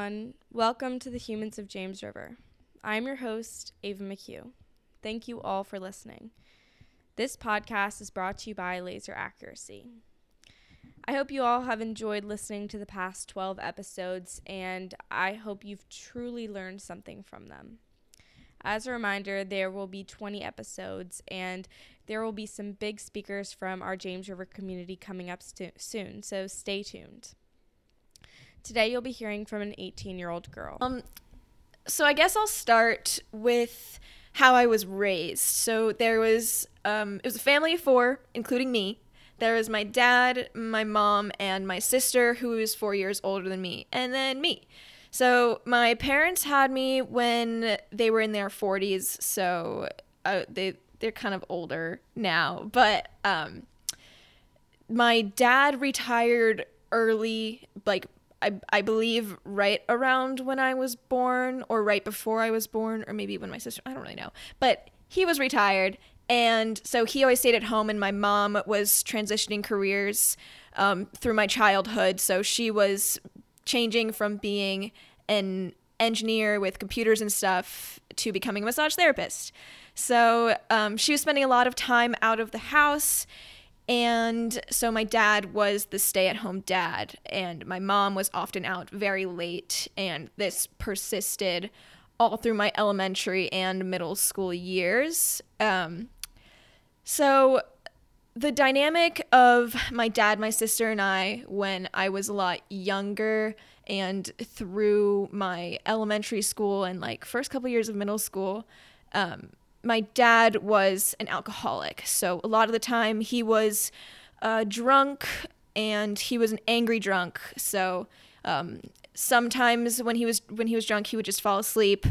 Everyone. Welcome to the Humans of James River. I'm your host, Ava McHugh. Thank you all for listening. This podcast is brought to you by Laser Accuracy. I hope you all have enjoyed listening to the past 12 episodes, and I hope you've truly learned something from them. As a reminder, there will be 20 episodes, and there will be some big speakers from our James River community coming up stu- soon, so stay tuned. Today, you'll be hearing from an 18 year old girl. Um, so I guess I'll start with how I was raised. So there was um, it was a family of four, including me. There was my dad, my mom, and my sister, who is four years older than me, and then me. So my parents had me when they were in their 40s, so uh, they they're kind of older now. But um, my dad retired early, like I, I believe right around when I was born or right before I was born or maybe when my sister I don't really know. But he was retired and so he always stayed at home and my mom was transitioning careers um, through my childhood. So she was changing from being an engineer with computers and stuff to becoming a massage therapist. So um, she was spending a lot of time out of the house and so my dad was the stay at home dad, and my mom was often out very late, and this persisted all through my elementary and middle school years. Um, so the dynamic of my dad, my sister, and I when I was a lot younger and through my elementary school and like first couple years of middle school, um, my dad was an alcoholic. So a lot of the time he was uh, drunk and he was an angry drunk. So um, sometimes when he was when he was drunk, he would just fall asleep.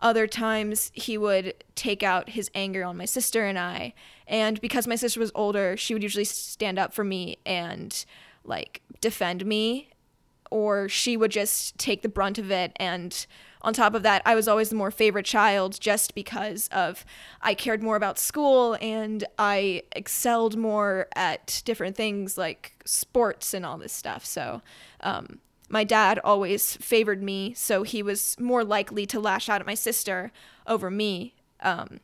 Other times he would take out his anger on my sister and I. And because my sister was older, she would usually stand up for me and like defend me or she would just take the brunt of it and on top of that, I was always the more favorite child just because of I cared more about school and I excelled more at different things like sports and all this stuff. So, um, my dad always favored me, so he was more likely to lash out at my sister over me. Um,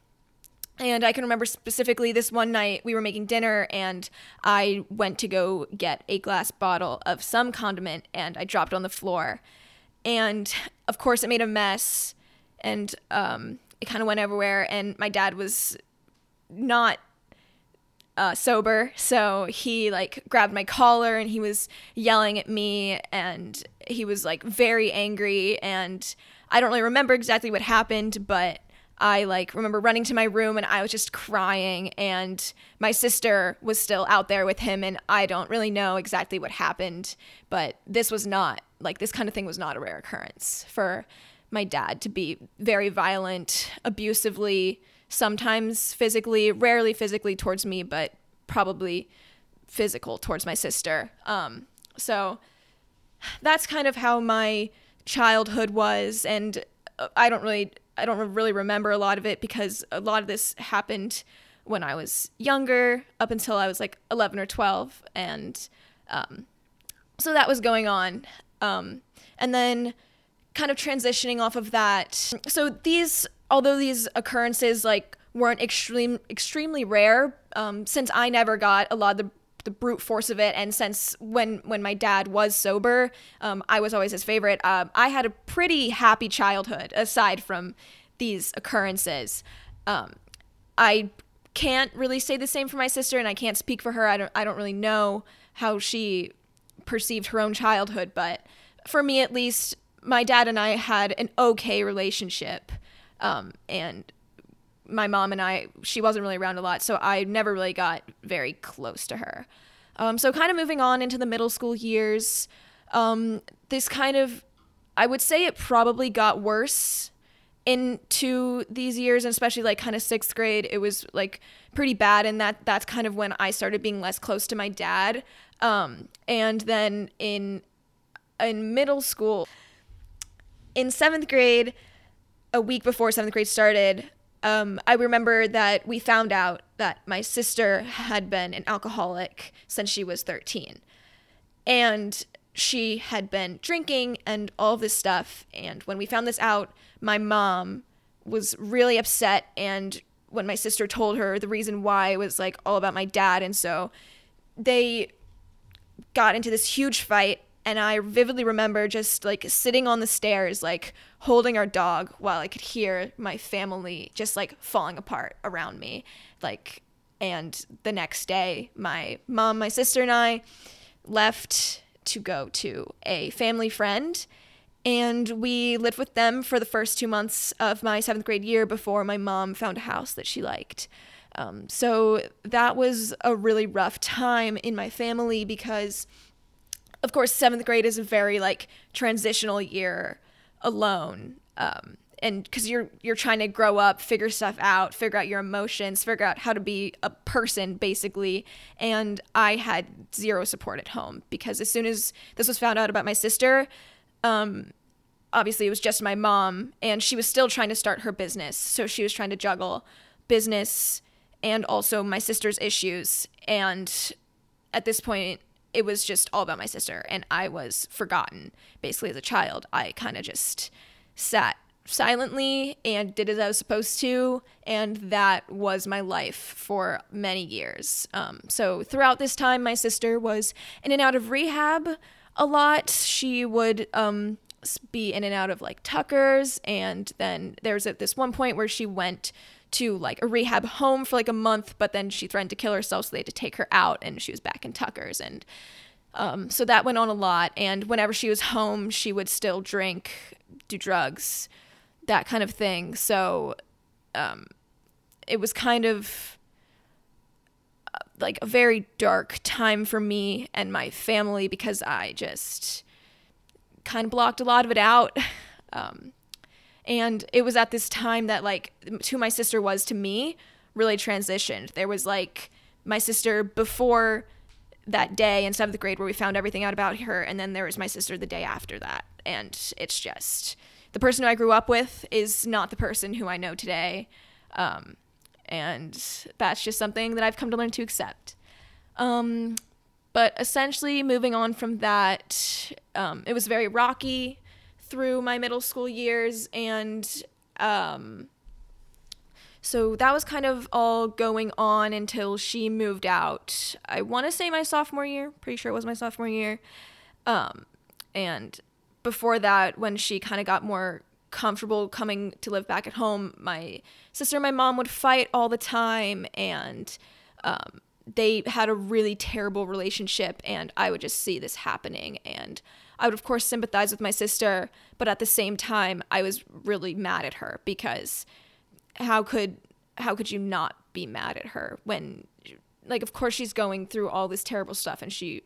and I can remember specifically this one night we were making dinner and I went to go get a glass bottle of some condiment and I dropped on the floor and of course it made a mess and um, it kind of went everywhere and my dad was not uh, sober so he like grabbed my collar and he was yelling at me and he was like very angry and i don't really remember exactly what happened but I like remember running to my room and I was just crying and my sister was still out there with him and I don't really know exactly what happened, but this was not like this kind of thing was not a rare occurrence for my dad to be very violent, abusively, sometimes physically, rarely physically towards me, but probably physical towards my sister. Um, so that's kind of how my childhood was and uh, I don't really I don't really remember a lot of it because a lot of this happened when I was younger, up until I was like 11 or 12. And um, so that was going on. Um, and then kind of transitioning off of that. So these, although these occurrences like weren't extreme, extremely rare, um, since I never got a lot of the the brute force of it and since when when my dad was sober um, i was always his favorite um, i had a pretty happy childhood aside from these occurrences um, i can't really say the same for my sister and i can't speak for her i don't i don't really know how she perceived her own childhood but for me at least my dad and i had an okay relationship um, and my mom and I, she wasn't really around a lot, so I never really got very close to her. Um, so, kind of moving on into the middle school years, um, this kind of, I would say it probably got worse into these years, and especially like kind of sixth grade. It was like pretty bad, and that that's kind of when I started being less close to my dad. Um, and then in in middle school, in seventh grade, a week before seventh grade started, um, I remember that we found out that my sister had been an alcoholic since she was 13. And she had been drinking and all this stuff. And when we found this out, my mom was really upset. And when my sister told her the reason why it was like all about my dad. And so they got into this huge fight. And I vividly remember just like sitting on the stairs, like holding our dog while I could hear my family just like falling apart around me. Like, and the next day, my mom, my sister, and I left to go to a family friend. And we lived with them for the first two months of my seventh grade year before my mom found a house that she liked. Um, so that was a really rough time in my family because, of course, seventh grade is a very like transitional year alone. Um, and because you're you're trying to grow up figure stuff out figure out your emotions figure out how to be a person basically and i had zero support at home because as soon as this was found out about my sister um, obviously it was just my mom and she was still trying to start her business so she was trying to juggle business and also my sister's issues and at this point it was just all about my sister and i was forgotten basically as a child i kind of just sat silently and did as I was supposed to. And that was my life for many years. Um, so throughout this time, my sister was in and out of rehab a lot. She would um, be in and out of like Tucker's. And then there's at this one point where she went to like a rehab home for like a month, but then she threatened to kill herself. So they had to take her out and she was back in Tucker's. And um, so that went on a lot. And whenever she was home, she would still drink, do drugs, that kind of thing. So um, it was kind of uh, like a very dark time for me and my family because I just kind of blocked a lot of it out. Um, and it was at this time that like who my sister was to me really transitioned. There was like my sister before that day in seventh grade where we found everything out about her, and then there was my sister the day after that. And it's just the person who I grew up with is not the person who I know today. Um, and that's just something that I've come to learn to accept. Um, but essentially, moving on from that, um, it was very rocky through my middle school years. And um, so that was kind of all going on until she moved out. I want to say my sophomore year, pretty sure it was my sophomore year. Um, and before that, when she kind of got more comfortable coming to live back at home, my sister and my mom would fight all the time, and um, they had a really terrible relationship. And I would just see this happening, and I would of course sympathize with my sister, but at the same time, I was really mad at her because how could how could you not be mad at her when like of course she's going through all this terrible stuff and she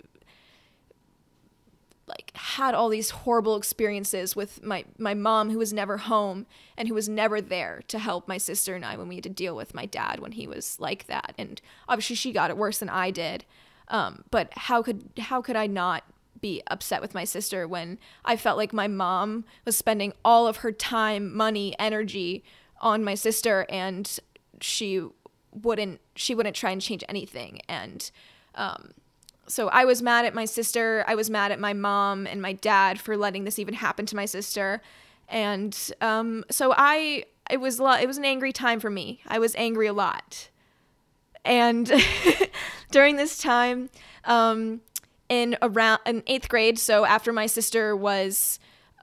like had all these horrible experiences with my my mom who was never home and who was never there to help my sister and I when we had to deal with my dad when he was like that. And obviously she got it worse than I did. Um, but how could how could I not be upset with my sister when I felt like my mom was spending all of her time money energy on my sister and she wouldn't she wouldn't try and change anything and um, so I was mad at my sister. I was mad at my mom and my dad for letting this even happen to my sister. And um, so I, it was, it was an angry time for me. I was angry a lot. And during this time, um, in around in eighth grade, so after my sister was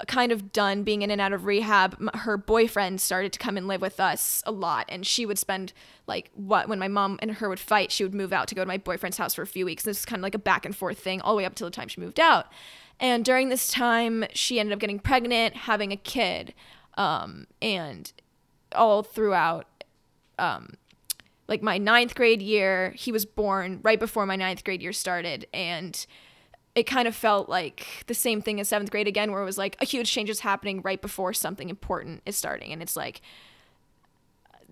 kind of done being in and out of rehab, her boyfriend started to come and live with us a lot. And she would spend like what when my mom and her would fight, she would move out to go to my boyfriend's house for a few weeks. This is kind of like a back and forth thing all the way up till the time she moved out. And during this time, she ended up getting pregnant, having a kid, um, and all throughout, um, like my ninth grade year, he was born right before my ninth grade year started, and it kind of felt like the same thing as seventh grade again, where it was like a huge change is happening right before something important is starting. And it's like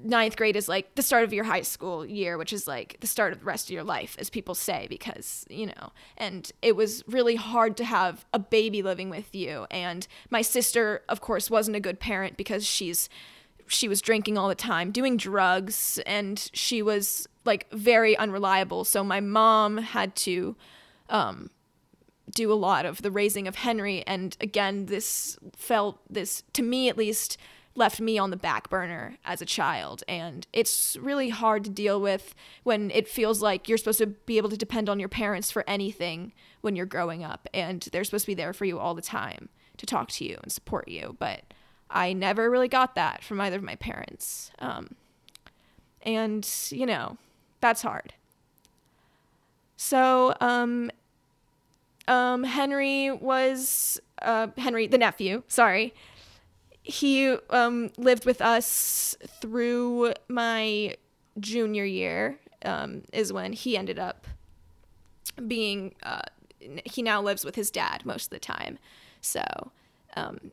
ninth grade is like the start of your high school year, which is like the start of the rest of your life, as people say, because, you know, and it was really hard to have a baby living with you. And my sister, of course, wasn't a good parent because she's she was drinking all the time, doing drugs, and she was like very unreliable. So my mom had to um, do a lot of the raising of Henry. And again, this felt this to me at least left me on the back burner as a child. And it's really hard to deal with when it feels like you're supposed to be able to depend on your parents for anything when you're growing up. And they're supposed to be there for you all the time to talk to you and support you. But I never really got that from either of my parents. Um, and, you know, that's hard. So, um, um, Henry was, uh, Henry, the nephew, sorry, he um, lived with us through my junior year, um, is when he ended up being, uh, he now lives with his dad most of the time. So, um,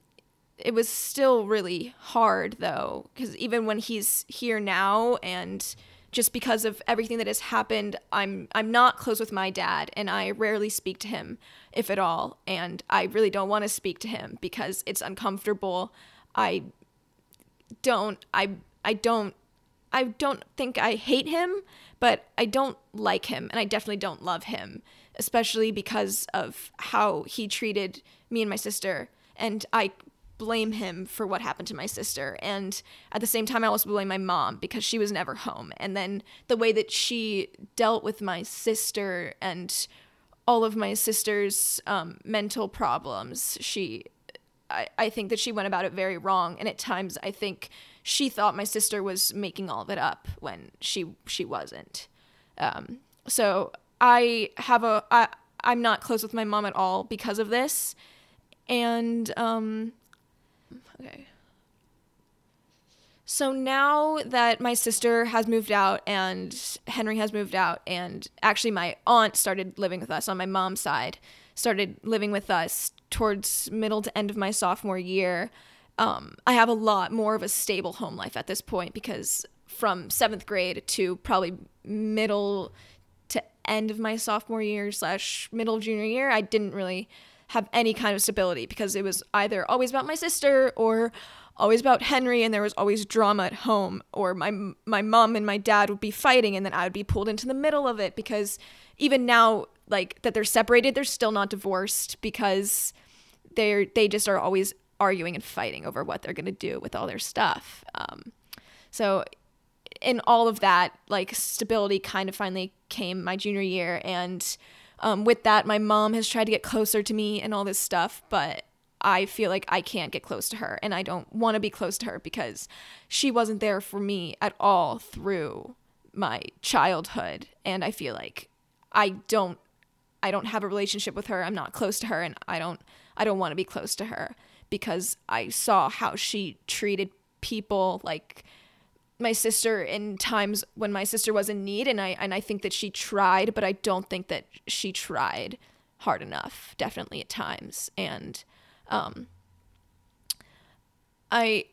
it was still really hard though, because even when he's here now and just because of everything that has happened, I'm I'm not close with my dad and I rarely speak to him if at all, and I really don't want to speak to him because it's uncomfortable. I don't I I don't I don't think I hate him, but I don't like him and I definitely don't love him, especially because of how he treated me and my sister and I blame him for what happened to my sister. And at the same time, I also blame my mom because she was never home. And then the way that she dealt with my sister and all of my sister's um, mental problems, she, I, I think that she went about it very wrong. And at times, I think she thought my sister was making all of it up when she she wasn't. Um, so I have a I I'm not close with my mom at all because of this, and um, Okay. So now that my sister has moved out and Henry has moved out, and actually my aunt started living with us on my mom's side, started living with us towards middle to end of my sophomore year, um, I have a lot more of a stable home life at this point because from seventh grade to probably middle to end of my sophomore year slash middle junior year, I didn't really have any kind of stability because it was either always about my sister or always about Henry and there was always drama at home or my my mom and my dad would be fighting and then I would be pulled into the middle of it because even now like that they're separated they're still not divorced because they're they just are always arguing and fighting over what they're going to do with all their stuff. Um, so in all of that like stability kind of finally came my junior year and um, with that, my mom has tried to get closer to me and all this stuff, but I feel like I can't get close to her and I don't want to be close to her because she wasn't there for me at all through my childhood and I feel like I don't I don't have a relationship with her. I'm not close to her and I don't I don't want to be close to her because I saw how she treated people like my sister in times when my sister was in need and I and I think that she tried but I don't think that she tried hard enough definitely at times. And um I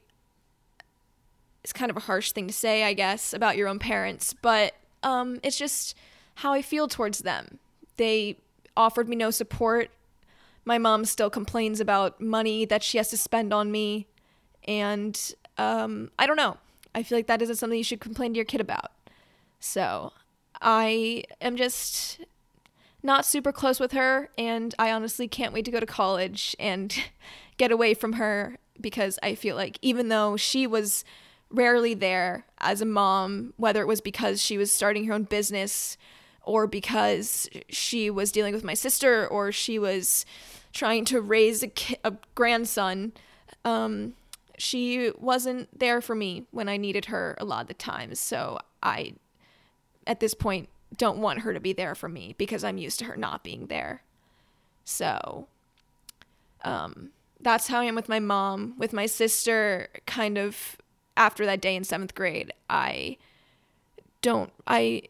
it's kind of a harsh thing to say I guess about your own parents but um it's just how I feel towards them. They offered me no support. My mom still complains about money that she has to spend on me. And um I don't know I feel like that isn't something you should complain to your kid about. So I am just not super close with her, and I honestly can't wait to go to college and get away from her because I feel like even though she was rarely there as a mom, whether it was because she was starting her own business or because she was dealing with my sister or she was trying to raise a, ki- a grandson, um, she wasn't there for me when I needed her a lot of the times. So I, at this point, don't want her to be there for me because I'm used to her not being there. So, um, that's how I am with my mom. With my sister, kind of after that day in seventh grade, I don't, I,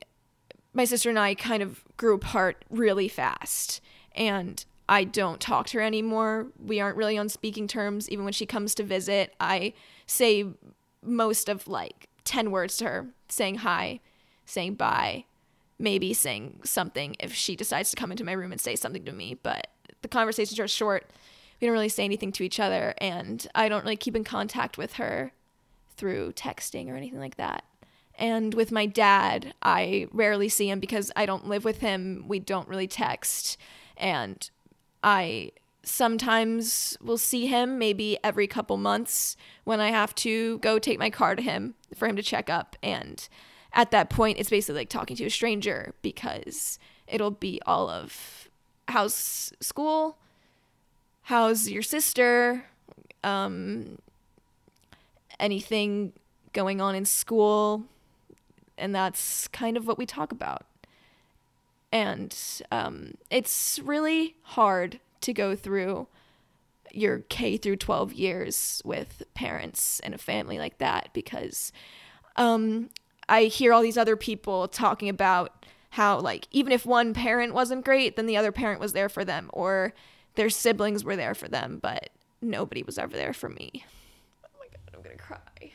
my sister and I kind of grew apart really fast. And I don't talk to her anymore. We aren't really on speaking terms. Even when she comes to visit, I say most of like 10 words to her, saying hi, saying bye, maybe saying something if she decides to come into my room and say something to me. But the conversations are short. We don't really say anything to each other, and I don't really keep in contact with her through texting or anything like that. And with my dad, I rarely see him because I don't live with him. We don't really text. And I sometimes will see him maybe every couple months when I have to go take my car to him for him to check up. And at that point, it's basically like talking to a stranger because it'll be all of how's school, how's your sister, um, anything going on in school. And that's kind of what we talk about. And um, it's really hard to go through your K through 12 years with parents and a family like that because um, I hear all these other people talking about how, like, even if one parent wasn't great, then the other parent was there for them, or their siblings were there for them, but nobody was ever there for me. Oh my god, I'm gonna cry.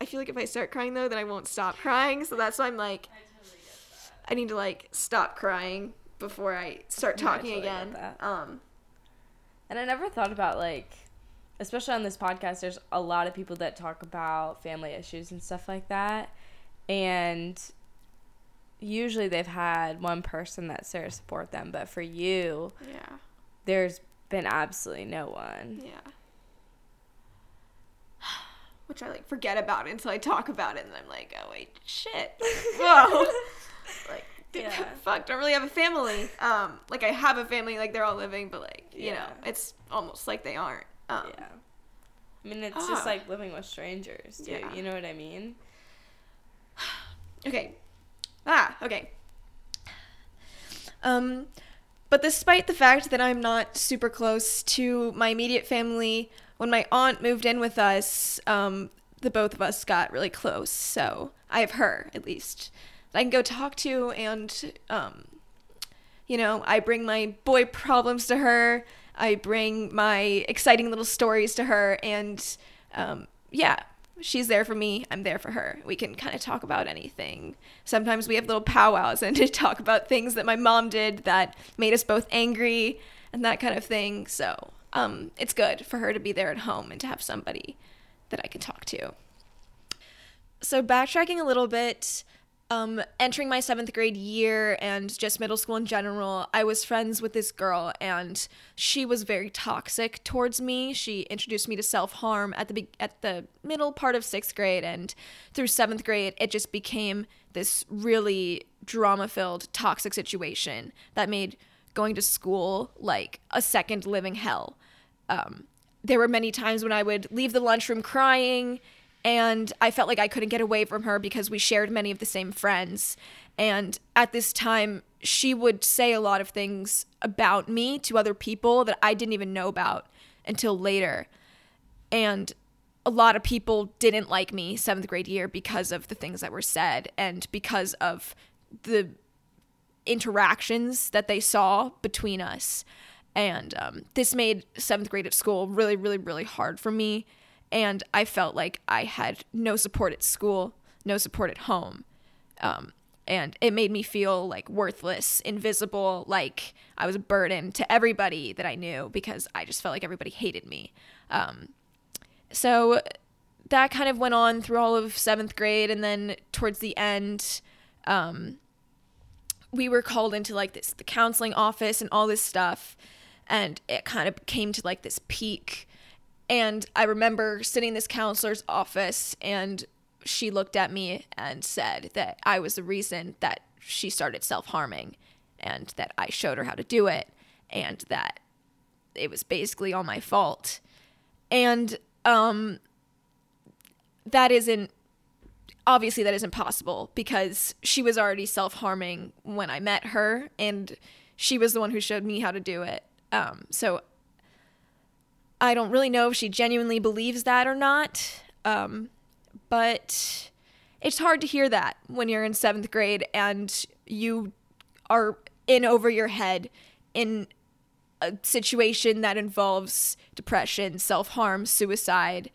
I feel like if I start crying though, then I won't stop crying. So that's why I'm like, I need to like stop crying before I start No, I talking totally again. Um, And I never thought about like, especially on this podcast, there's a lot of people that talk about family issues and stuff like that, and usually they've had one person that's there to support them. But for you, yeah, there's been absolutely no one. yeah. Which I like forget about until I talk about it, and I'm like, oh wait, shit, whoa, like. Yeah. Fuck, don't really have a family. Um, like I have a family, like they're all living, but like you know, it's almost like they aren't. Um, Yeah. I mean, it's just like living with strangers, too. Yeah. You know what I mean? Okay. Ah, okay. Um, but despite the fact that I'm not super close to my immediate family, when my aunt moved in with us, um, the both of us got really close. So I have her, at least, that I can go talk to, and, um, you know, I bring my boy problems to her. I bring my exciting little stories to her, and um, yeah, she's there for me. I'm there for her. We can kind of talk about anything. Sometimes we have little powwows and to talk about things that my mom did that made us both angry and that kind of thing. So um, it's good for her to be there at home and to have somebody that I can talk to. So backtracking a little bit, um, entering my seventh grade year and just middle school in general, I was friends with this girl, and she was very toxic towards me. She introduced me to self harm at the be- at the middle part of sixth grade, and through seventh grade, it just became this really drama filled, toxic situation that made going to school like a second living hell. Um, there were many times when I would leave the lunchroom crying and I felt like I couldn't get away from her because we shared many of the same friends. And at this time, she would say a lot of things about me to other people that I didn't even know about until later. And a lot of people didn't like me seventh grade year because of the things that were said and because of the interactions that they saw between us. And um, this made seventh grade at school really, really, really hard for me. And I felt like I had no support at school, no support at home. Um, and it made me feel like worthless, invisible, like I was a burden to everybody that I knew because I just felt like everybody hated me. Um, so that kind of went on through all of seventh grade. And then towards the end, um, we were called into like this the counseling office and all this stuff and it kind of came to like this peak and i remember sitting in this counselor's office and she looked at me and said that i was the reason that she started self-harming and that i showed her how to do it and that it was basically all my fault and um that isn't obviously that isn't possible because she was already self-harming when I met her and she was the one who showed me how to do it. Um, so I don't really know if she genuinely believes that or not. Um, but it's hard to hear that when you're in seventh grade and you are in over your head in a situation that involves depression, self harm, suicide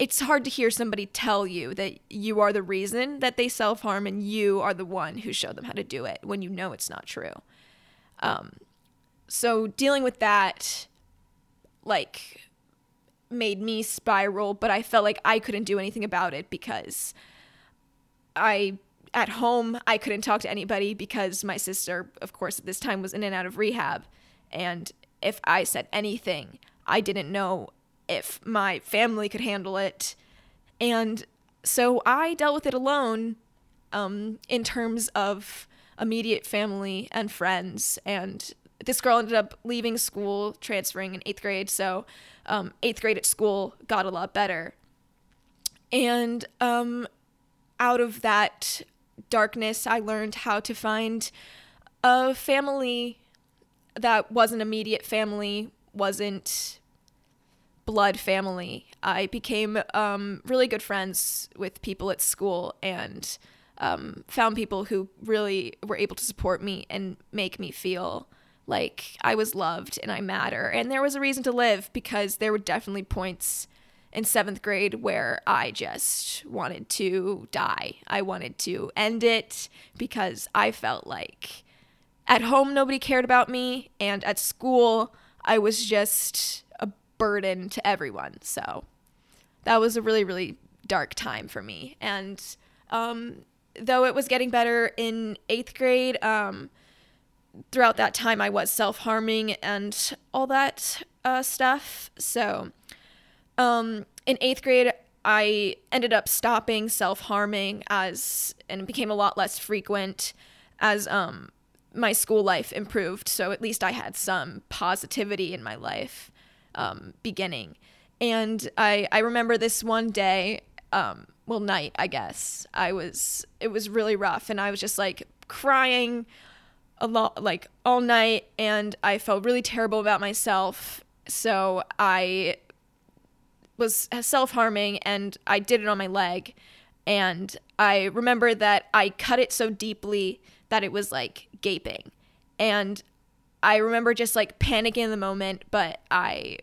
it's hard to hear somebody tell you that you are the reason that they self harm and you are the one who showed them how to do it when you know it's not true. Um, so dealing with that, like, made me spiral, but I felt like I couldn't do anything about it because I at home I couldn't talk to anybody because my sister, of course, at this time was in and out of rehab. And if I said anything, I didn't know if my family could handle it. And so I dealt with it alone um, in terms of immediate family and friends. And this girl ended up leaving school, transferring in eighth grade. So um, eighth grade at school got a lot better. And um, out of that darkness, I learned how to find a family that wasn't immediate family, wasn't blood family. I became um, really good friends with people at school and um, found people who really were able to support me and make me feel like I was loved and I matter. And there was a reason to live because there were definitely points in seventh grade where I just wanted to die. I wanted to end it because I felt like at home nobody cared about me, and at school I was just a burden to everyone. So that was a really, really dark time for me. And um, though it was getting better in eighth grade, um, throughout that time I was self harming and all that uh, stuff. So um, in eighth grade, I ended up stopping self harming as and became a lot less frequent as um, my school life improved. So at least I had some positivity in my life um, beginning. And I I remember this one day, um, well night I guess. I was it was really rough, and I was just like crying a lot like all night, and I felt really terrible about myself. So I was self harming and I did it on my leg. And I remember that I cut it so deeply that it was like gaping. And I remember just like panicking in the moment, but I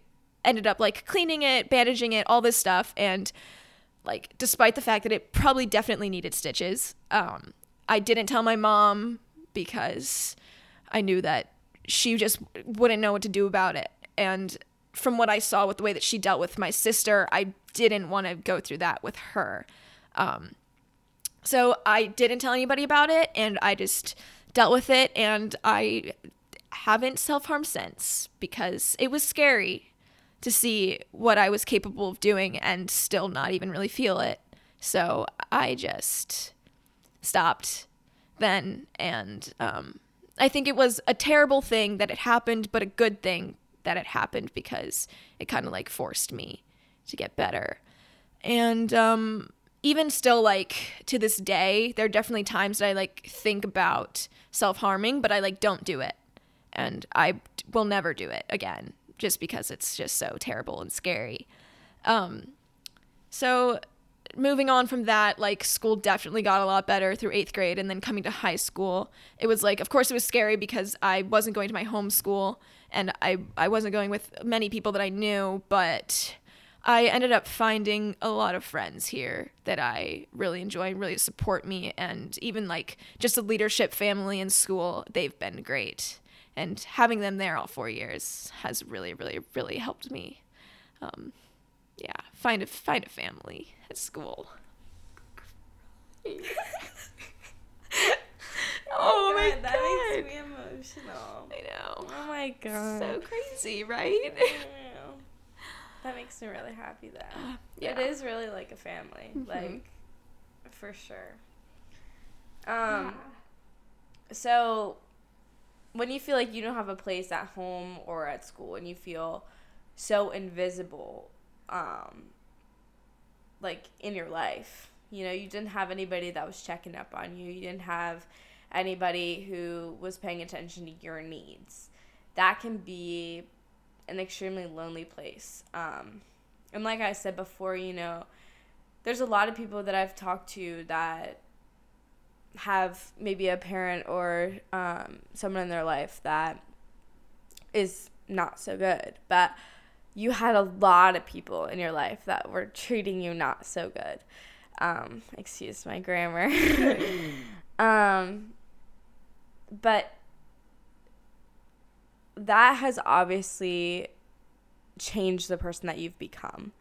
ended up like cleaning it, bandaging it, all this stuff. And like, despite the fact that it probably definitely needed stitches, um, I didn't tell my mom because I knew that she just wouldn't know what to do about it. And from what I saw with the way that she dealt with my sister, I didn't want to go through that with her. Um, so I didn't tell anybody about it and I just dealt with it and I haven't self harmed since because it was scary to see what I was capable of doing and still not even really feel it. So I just stopped then and um, I think it was a terrible thing that it happened, but a good thing that it happened because it kind of like forced me to get better. And um, even still, like to this day, there are definitely times that I like think about self harming, but I like don't do it. And I will never do it again just because it's just so terrible and scary. Um, so moving on from that, like school definitely got a lot better through eighth grade, and then coming to high school, it was like, of course, it was scary because I wasn't going to my home school, and I I wasn't going with many people that I knew, but I ended up finding a lot of friends here that I really enjoy and really support me and even like just the leadership family in school, they've been great. And having them there all four years has really, really, really helped me. Um, yeah, find a find a family at school. oh, my god, that makes me emotional. I know. Oh my god. So crazy, right? that makes me really happy though. Uh, yeah. It is really like a family. Mm-hmm. Like for sure. Um yeah. so when you feel like you don't have a place at home or at school and you feel so invisible um like in your life you know you didn't have anybody that was checking up on you you didn't have anybody who was paying attention to your needs. That can be an extremely lonely place. Um, and like I said before, you know, there's a lot of people that I've talked to that have maybe a parent or um, someone in their life that is not so good. But you had a lot of people in your life that were treating you not so good. Um, excuse my grammar. um, but that has obviously changed the person that you've become.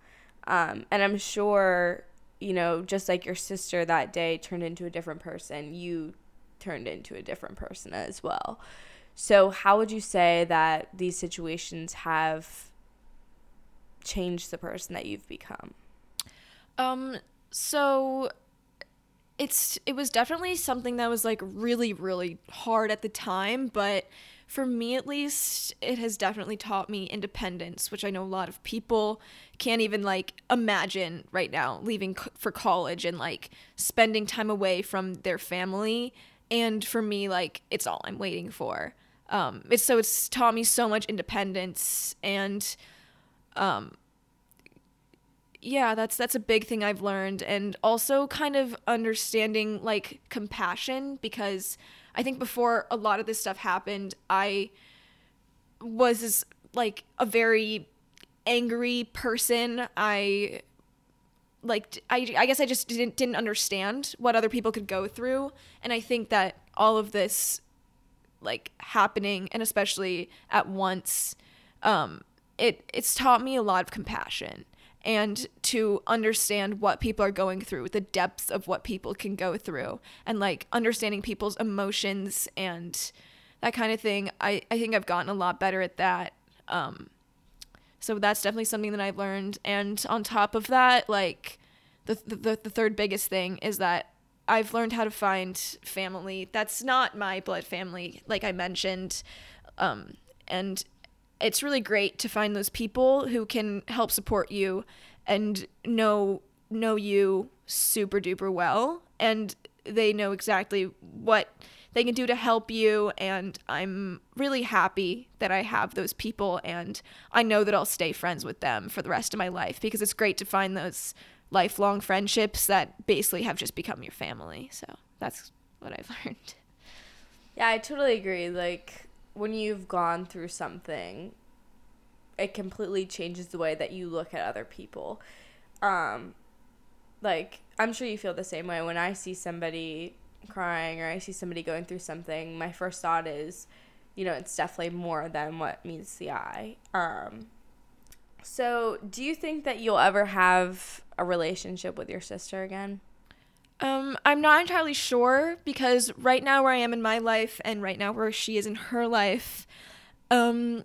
Um, and I'm sure, you know, just like your sister that day turned into a different person, you turned into a different person as well. So, how would you say that these situations have changed the person that you've become? Um, so it's it was definitely something that was like really really hard at the time, but for me at least, it has definitely taught me independence, which I know a lot of people can't even like imagine right now leaving for college and like spending time away from their family. And for me, like it's all I'm waiting for. Um, it's so it's taught me so much independence and um, yeah that's that's a big thing i've learned and also kind of understanding like compassion because i think before a lot of this stuff happened i was like a very angry person. I like I, I guess i just didn't didn't understand what other people could go through and i think that all of this like happening and especially at once um it it's taught me a lot of compassion and to understand what people are going through, the depths of what people can go through, and like understanding people's emotions and that kind of thing. I, I think I've gotten a lot better at that. Um, so that's definitely something that I've learned. And on top of that, like the, the, the third biggest thing is that I've learned how to find family that's not my blood family, like I mentioned. Um, and it's really great to find those people who can help support you and know know you super duper well and they know exactly what they can do to help you and I'm really happy that I have those people and I know that I'll stay friends with them for the rest of my life because it's great to find those lifelong friendships that basically have just become your family. So that's what I've learned. Yeah, I totally agree. Like when you've gone through something, it completely changes the way that you look at other people. Um, like I'm sure you feel the same way when I see somebody crying or I see somebody going through something. My first thought is, you know, it's definitely more than what meets the eye. Um, so, do you think that you'll ever have a relationship with your sister again? Um, I'm not entirely sure because right now where I am in my life and right now where she is in her life, um,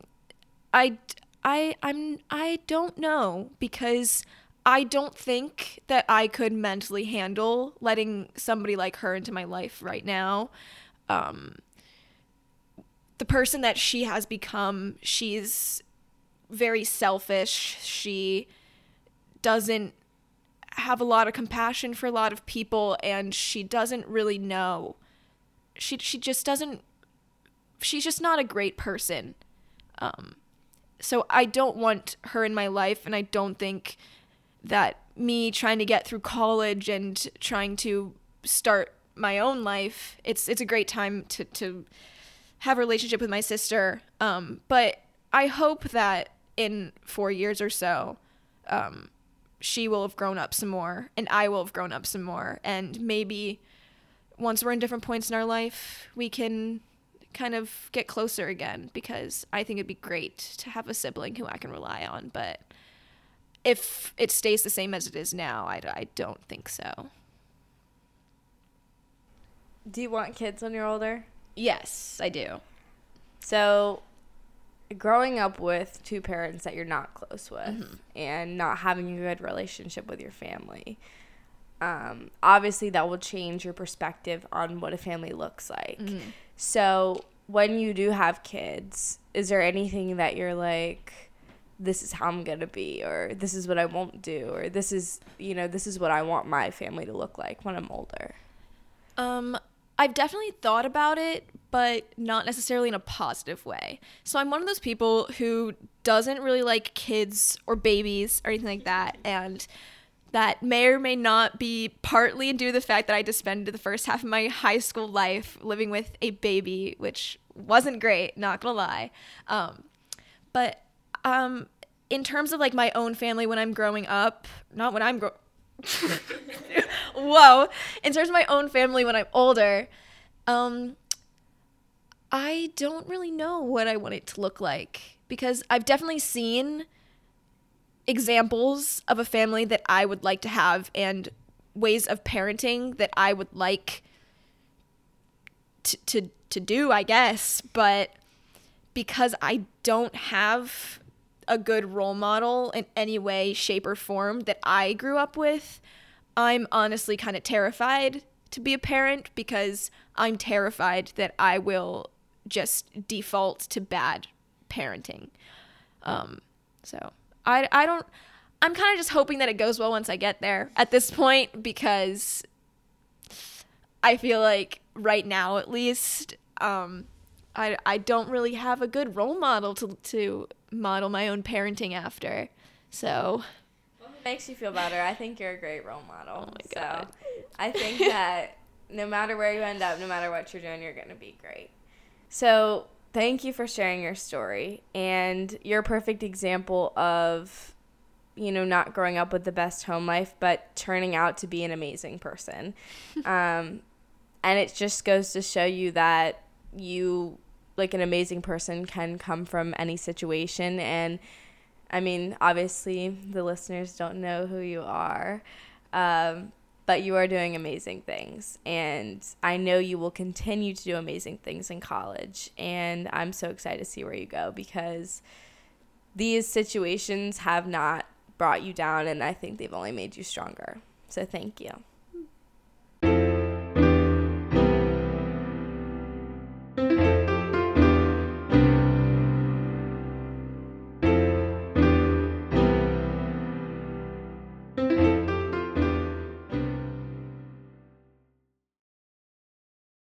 I, I, I'm, I don't know because I don't think that I could mentally handle letting somebody like her into my life right now. Um, the person that she has become, she's very selfish. She doesn't have a lot of compassion for a lot of people and she doesn't really know. She she just doesn't she's just not a great person. Um so i don't want her in my life and i don't think that me trying to get through college and trying to start my own life it's it's a great time to to have a relationship with my sister. Um but i hope that in 4 years or so um she will have grown up some more and I will have grown up some more. And maybe once we're in different points in our life, we can kind of get closer again because I think it'd be great to have a sibling who I can rely on. But if it stays the same as it is now, I, I don't think so. Do you want kids when you're older? Yes, I do. So, growing up with two parents that you're not close with mm-hmm. and not having a good relationship with your family um, obviously that will change your perspective on what a family looks like mm-hmm. so when you do have kids is there anything that you're like this is how i'm gonna be or this is what i won't do or this is you know this is what i want my family to look like when i'm older um I've definitely thought about it, but not necessarily in a positive way. So I'm one of those people who doesn't really like kids or babies or anything like that. And that may or may not be partly due to the fact that I just spent the first half of my high school life living with a baby, which wasn't great, not gonna lie. Um, but um, in terms of like my own family when I'm growing up, not when I'm growing Whoa. In terms of my own family when I'm older, um, I don't really know what I want it to look like because I've definitely seen examples of a family that I would like to have and ways of parenting that I would like to to, to do, I guess, but because I don't have a good role model in any way, shape, or form that I grew up with, I'm honestly kind of terrified to be a parent because I'm terrified that I will just default to bad parenting. Um, so I, I don't, I'm kind of just hoping that it goes well once I get there at this point because I feel like right now, at least, um, I, I don't really have a good role model to, to model my own parenting after. So what makes you feel better. I think you're a great role model. Oh my god. So I think that no matter where you end up, no matter what you're doing, you're going to be great. So thank you for sharing your story and you're a perfect example of you know not growing up with the best home life but turning out to be an amazing person um, and it just goes to show you that you like an amazing person can come from any situation and I mean, obviously, the listeners don't know who you are, um, but you are doing amazing things. And I know you will continue to do amazing things in college. And I'm so excited to see where you go because these situations have not brought you down, and I think they've only made you stronger. So thank you.